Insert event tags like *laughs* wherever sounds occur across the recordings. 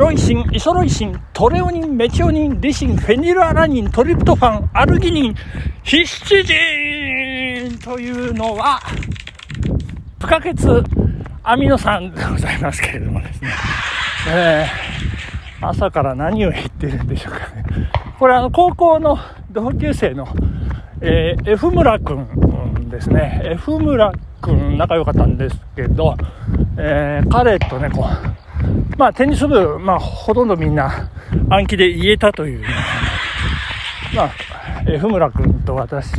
ロイシン、イソロイシン、トレオニン、メチオニン、リシン、フェニルアラニン、トリプトファン、アルギニン、ヒスチジンというのは、不可欠アミノ酸でございますけれどもですね。えー、朝から何を言ってるんでしょうかね。これあの、高校の同級生の、えー、F 村くんですね。F 村くん仲良かったんですけど、えー、彼とね、こう、まあテニス部、まあほとんどみんな暗記で言えたという、まあ、F 村くんと私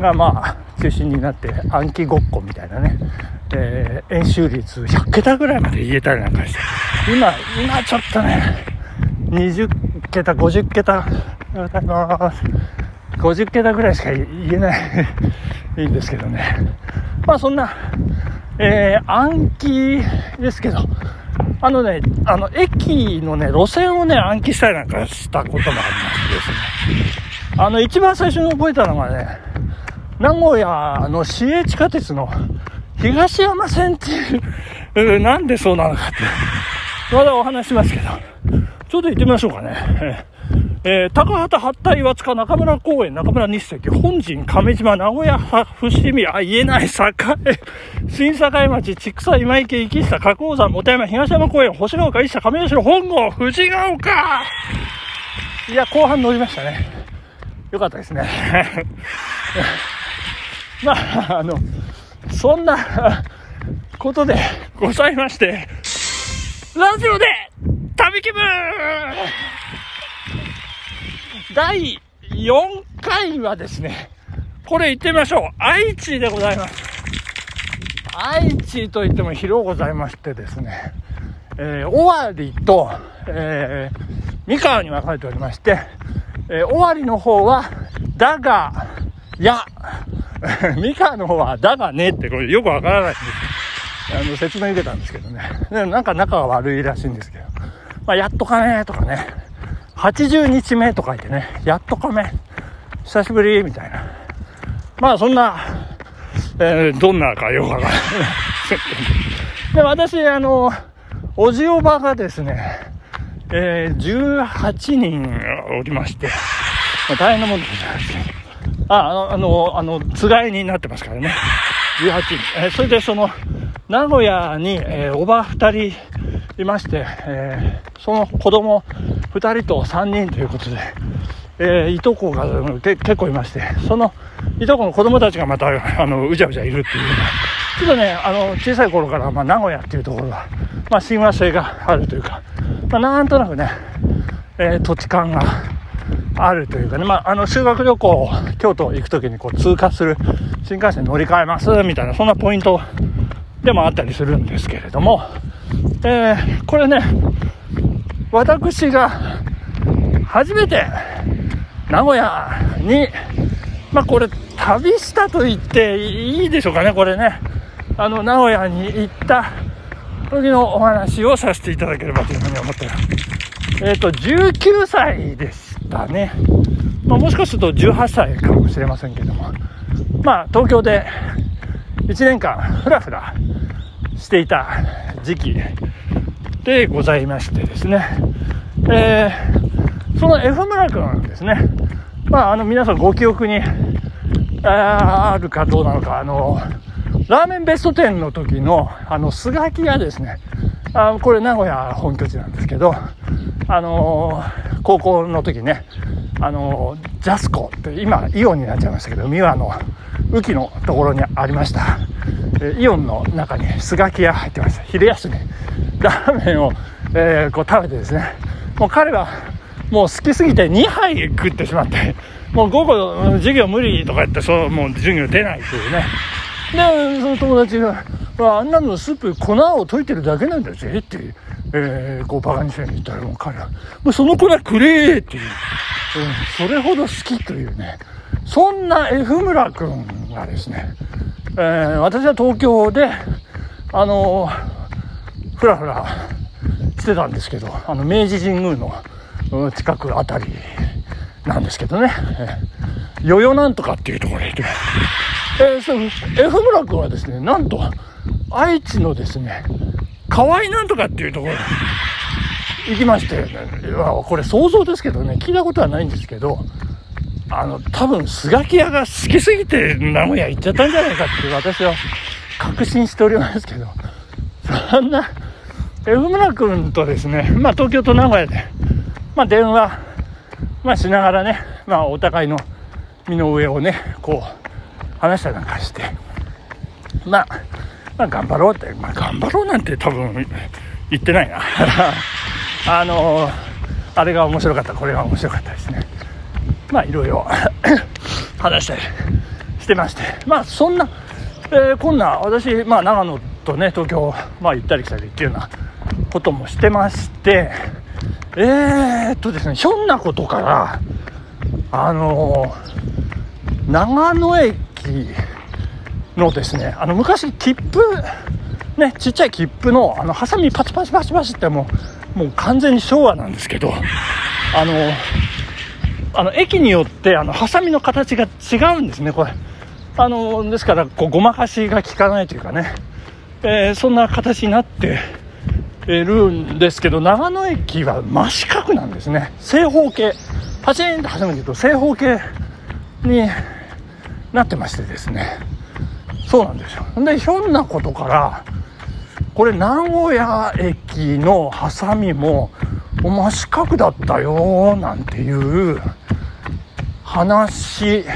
がまあ中心になって暗記ごっこみたいなね、えー、演習率100桁ぐらいまで言えたりなんかして、今、今ちょっとね、20桁、50桁、50桁ぐらいしか言えない。いいんですけどね。まあそんな、えー、暗記ですけど、あのね、あの、駅のね、路線をね、暗記したりなんかしたこともありますですね。あの、一番最初に覚えたのがね、名古屋の市営地下鉄の東山線っていう、*laughs* なんでそうなのかって、まだお話しますけど、ちょっと行ってみましょうかね。えー、高畑八田岩塚中村公園中村日石本陣亀島名古屋伏見あ言えない栄新境町千草今池池下加工山本山東山公園星ヶ丘一社亀吉本郷藤ヶ丘。いや後半乗りましたね。よかったですね。*laughs* まああのそんなことでございましてラジオで旅気分第4回はですね、これ行ってみましょう。愛知でございます。愛知といっても広ございましてですね、えー、尾張と、えー、三河に分かれておりまして、えー、尾張の方は、だが、や、*laughs* 三河の方は、だがねってこれよくわからないんですあの、説明受けたんですけどね。なんか仲が悪いらしいんですけど。まあ、やっとかねとかね。80日目と書いてね、やっとかめ、久しぶりみたいな。まあそんな、えー、どんなかよくわからない。*laughs* で、私、あの、おじおばがですね、えー、18人おりまして、まあ、大変なもんですけど、あ、あの、あの、あの、つがいになってますからね。18人。えー、それでその、名古屋に、えー、おば2人いまして、えー、その子供2人と3人ということで、えー、いとこが結構いまして、そのいとこの子供たちがまた、あの、うじゃうじゃいるっていうちょっとね、あの、小さい頃から、まあ、名古屋っていうところは、まあ、親和性があるというか、まあ、なんとなくね、えー、土地勘があるというかね、まあ、あの、修学旅行、京都行くときにこう通過する新幹線乗り換えます、みたいな、そんなポイントでもあったりするんですけれども、えー、これね、私が初めて名古屋に、まあこれ旅したと言っていいでしょうかね、これね。あの、名古屋に行った時のお話をさせていただければというふうに思ってます。えっ、ー、と、19歳でしたね。まあ、もしかすると18歳かもしれませんけども。まあ、東京で1年間ふらふらしていた時期でございましてですね、えー、その F 村君ですね、まあ、あの、皆さんご記憶に、あるかどうなのか、あの、ラーメンベスト10の時の、あの、スガキ屋ですね。あこれ名古屋本拠地なんですけど、あのー、高校の時ね、あのー、ジャスコって今イオンになっちゃいましたけど、三輪の雨季のところにありました。イオンの中にスガキ屋入ってました。昼休み。ラーメンを、えー、こう食べてですね、もう彼はもう好きすぎて2杯食ってしまって、もう午後授業無理とか言って、そう、もう授業出ないというね。で、その友達が、あんなのスープ粉を溶いてるだけなんだぜって、えー、こうバカにしてに言ったらもう彼は、もうその粉くれーっていう、うん、それほど好きというね、そんな F 村君がですね、えー、私は東京で、あのーふらふらしてたんですけど、あの、明治神宮の近くあたりなんですけどね、えよよなんとかっていうところへ行って。えー、その F 村君はですね、なんと、愛知のですね、河合なんとかっていうところ行きまして、これ想像ですけどね、聞いたことはないんですけど、あの、多分、スガキ屋が好きすぎて名古屋行っちゃったんじゃないかって私は確信しておりますけど、そんな、F 村君とですね、まあ東京と名古屋で、まあ電話、まあしながらね、まあお互いの身の上をね、こう、話したりなんかして、まあ、まあ頑張ろうって、まあ頑張ろうなんて多分言ってないな。*laughs* あのあれが面白かった、これが面白かったですね。まあいろいろ *coughs* 話したりしてまして、まあそんな、えー、こんな私、まあ長野とね、東京、まあ行ったり来たりっていうようなこともしてまして、えー、っとですね、ひょんなことから、あのー、長野駅のですね、あの昔切符、ね、ちっちゃい切符の、あの、ハサミパチパチパチパチってもう、もう完全に昭和なんですけど、あの、あの、駅によって、あの、ハサミの形が違うんですね、これ。あの、ですから、こう、ごまかしが効かないというかね、えー、そんな形になってるんですけど、長野駅は真四角なんですね。正方形。パチンと挟むけど、正方形になってましてですね。そうなんですよ。で、ひょんなことから、これ名古屋駅のハサミも真四角だったよなんていう話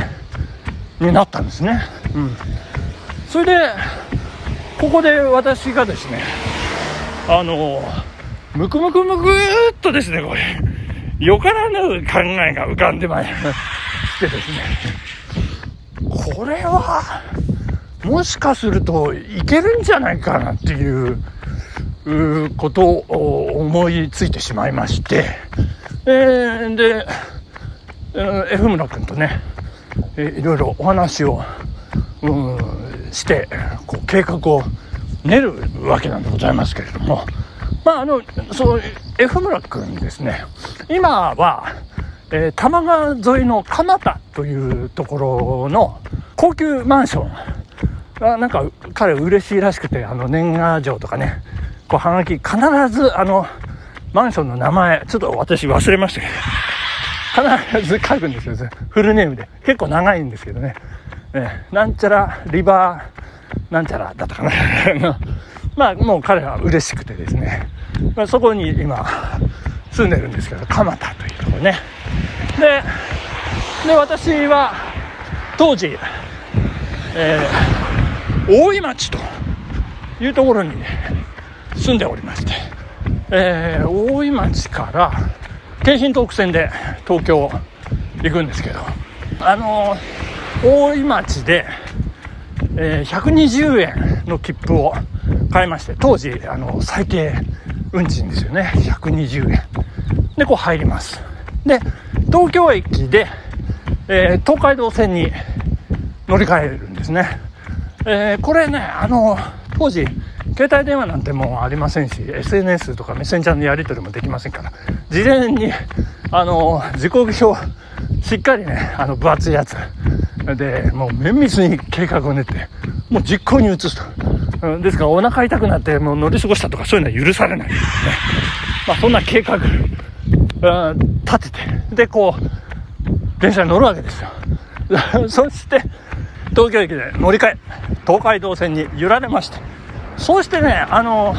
になったんですね。うん。それで、ここで私がですね、あの、むくむくむくーっとですね、これ、よからぬ考えが浮かんでまいしてですね、これは、もしかするといけるんじゃないかなっていうことを思いついてしまいまして、えー、で、F 村君とね、いろいろお話を、うん、してこう計画を練るわけなんでございますけれども。まああのそう F 村君ですね。今は、えー、多摩川沿いの蒲田というところの高級マンション。あなんか彼嬉しいらしくてあの年賀状とかねこうはがき必ずあのマンションの名前ちょっと私忘れましたけど。必ず書くんですよ。フルネームで。結構長いんですけどね。えなんちゃらリバーなんちゃらだったかな。*laughs* まあもう彼は嬉しくてですね、まあ、そこに今住んでるんですけど蒲田というところね。でで私は当時、えー、大井町というところに住んでおりまして、えー、大井町から京浜東北線で東京行くんですけどあの大井町で、えー、120円の切符を買いまして当時あの最低運賃ですよね。120円。でこう入ります。で東京駅で、えー、東海道線に乗り換えるんですね、えー、これねあの当時携帯電話なんてもうありませんし SNS とかメッセンジャーのやり取りもできませんから事前にあの時刻表しっかりねあの分厚いやつで、もう綿密に計画を練って、もう実行に移すと。ですからお腹痛くなってもう乗り過ごしたとかそういうのは許されないね。まあそんな計画、立てて、で、こう、電車に乗るわけですよ。*laughs* そして、東京駅で乗り換え、東海道線に揺られまして、そしてね、あの、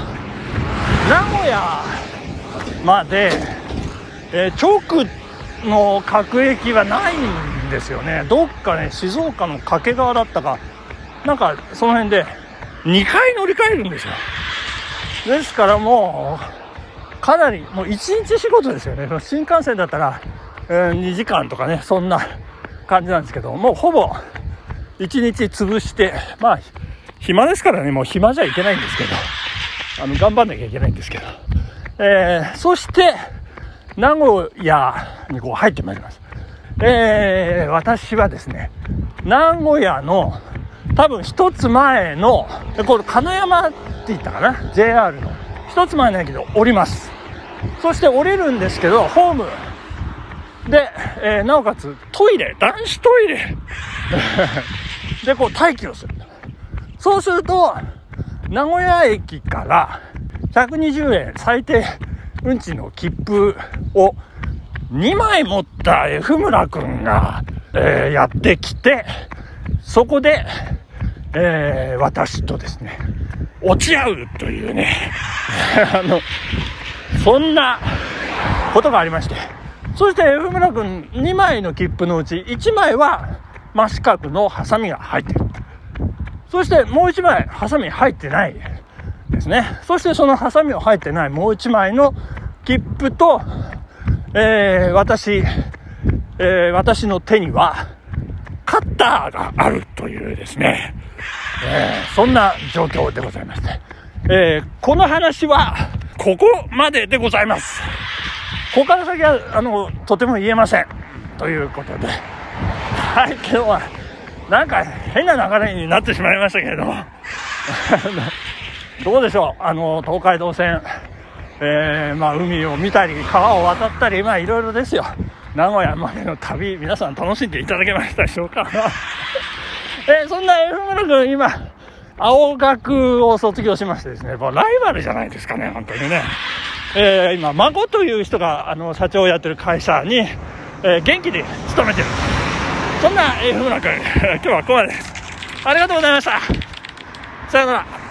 名古屋まで、えー、直の各駅はないんですよね。どっかね静岡の掛川だったか。なんかその辺で2回乗り換えるんですよ。ですからもうかなりもう1日仕事ですよね。新幹線だったら、えー、2時間とかねそんな感じなんですけどもうほぼ1日潰してまあ暇ですからねもう暇じゃいけないんですけどあの頑張んなきゃいけないんですけどえー、そして名古屋にこう入ってまいります。えー、私はですね、名古屋の多分一つ前の、これ金山って言ったかな ?JR の。一つ前の駅で降ります。そして降りるんですけど、ホームで、えー、なおかつトイレ、男子トイレ *laughs* で、こう待機をする。そうすると、名古屋駅から120円最低うんちの切符を2枚持った F 村くんが、えー、やってきて、そこで、えー、私とですね、落ち合うというね、*laughs* あの、そんなことがありまして、そして F 村くん2枚の切符のうち1枚は真四角のハサミが入ってる。そしてもう1枚ハサミ入ってないですね。そしてそのハサミを入ってないもう1枚の切符と、えー、私、えー、私の手にはカッターがあるというですね、えー、そんな状況でございまして、えこの話はここまででございます。ここから先は、あの、とても言えません。ということで、はい、今日は、なんか変な流れになってしまいましたけれども、*laughs* どうでしょう、あの、東海道線、えー、まあ、海を見たり、川を渡ったり、まあ、いろいろですよ。名古屋までの旅、皆さん楽しんでいただけましたでしょうか？*laughs* えー、そんな F 村君、今、青学を卒業しましてですね、もうライバルじゃないですかね、本当にね。えー、今、孫という人が、あの、社長をやってる会社に、え、元気に勤めてる。そんな F 村君、*laughs* 今日はここまでです。ありがとうございました。さよなら。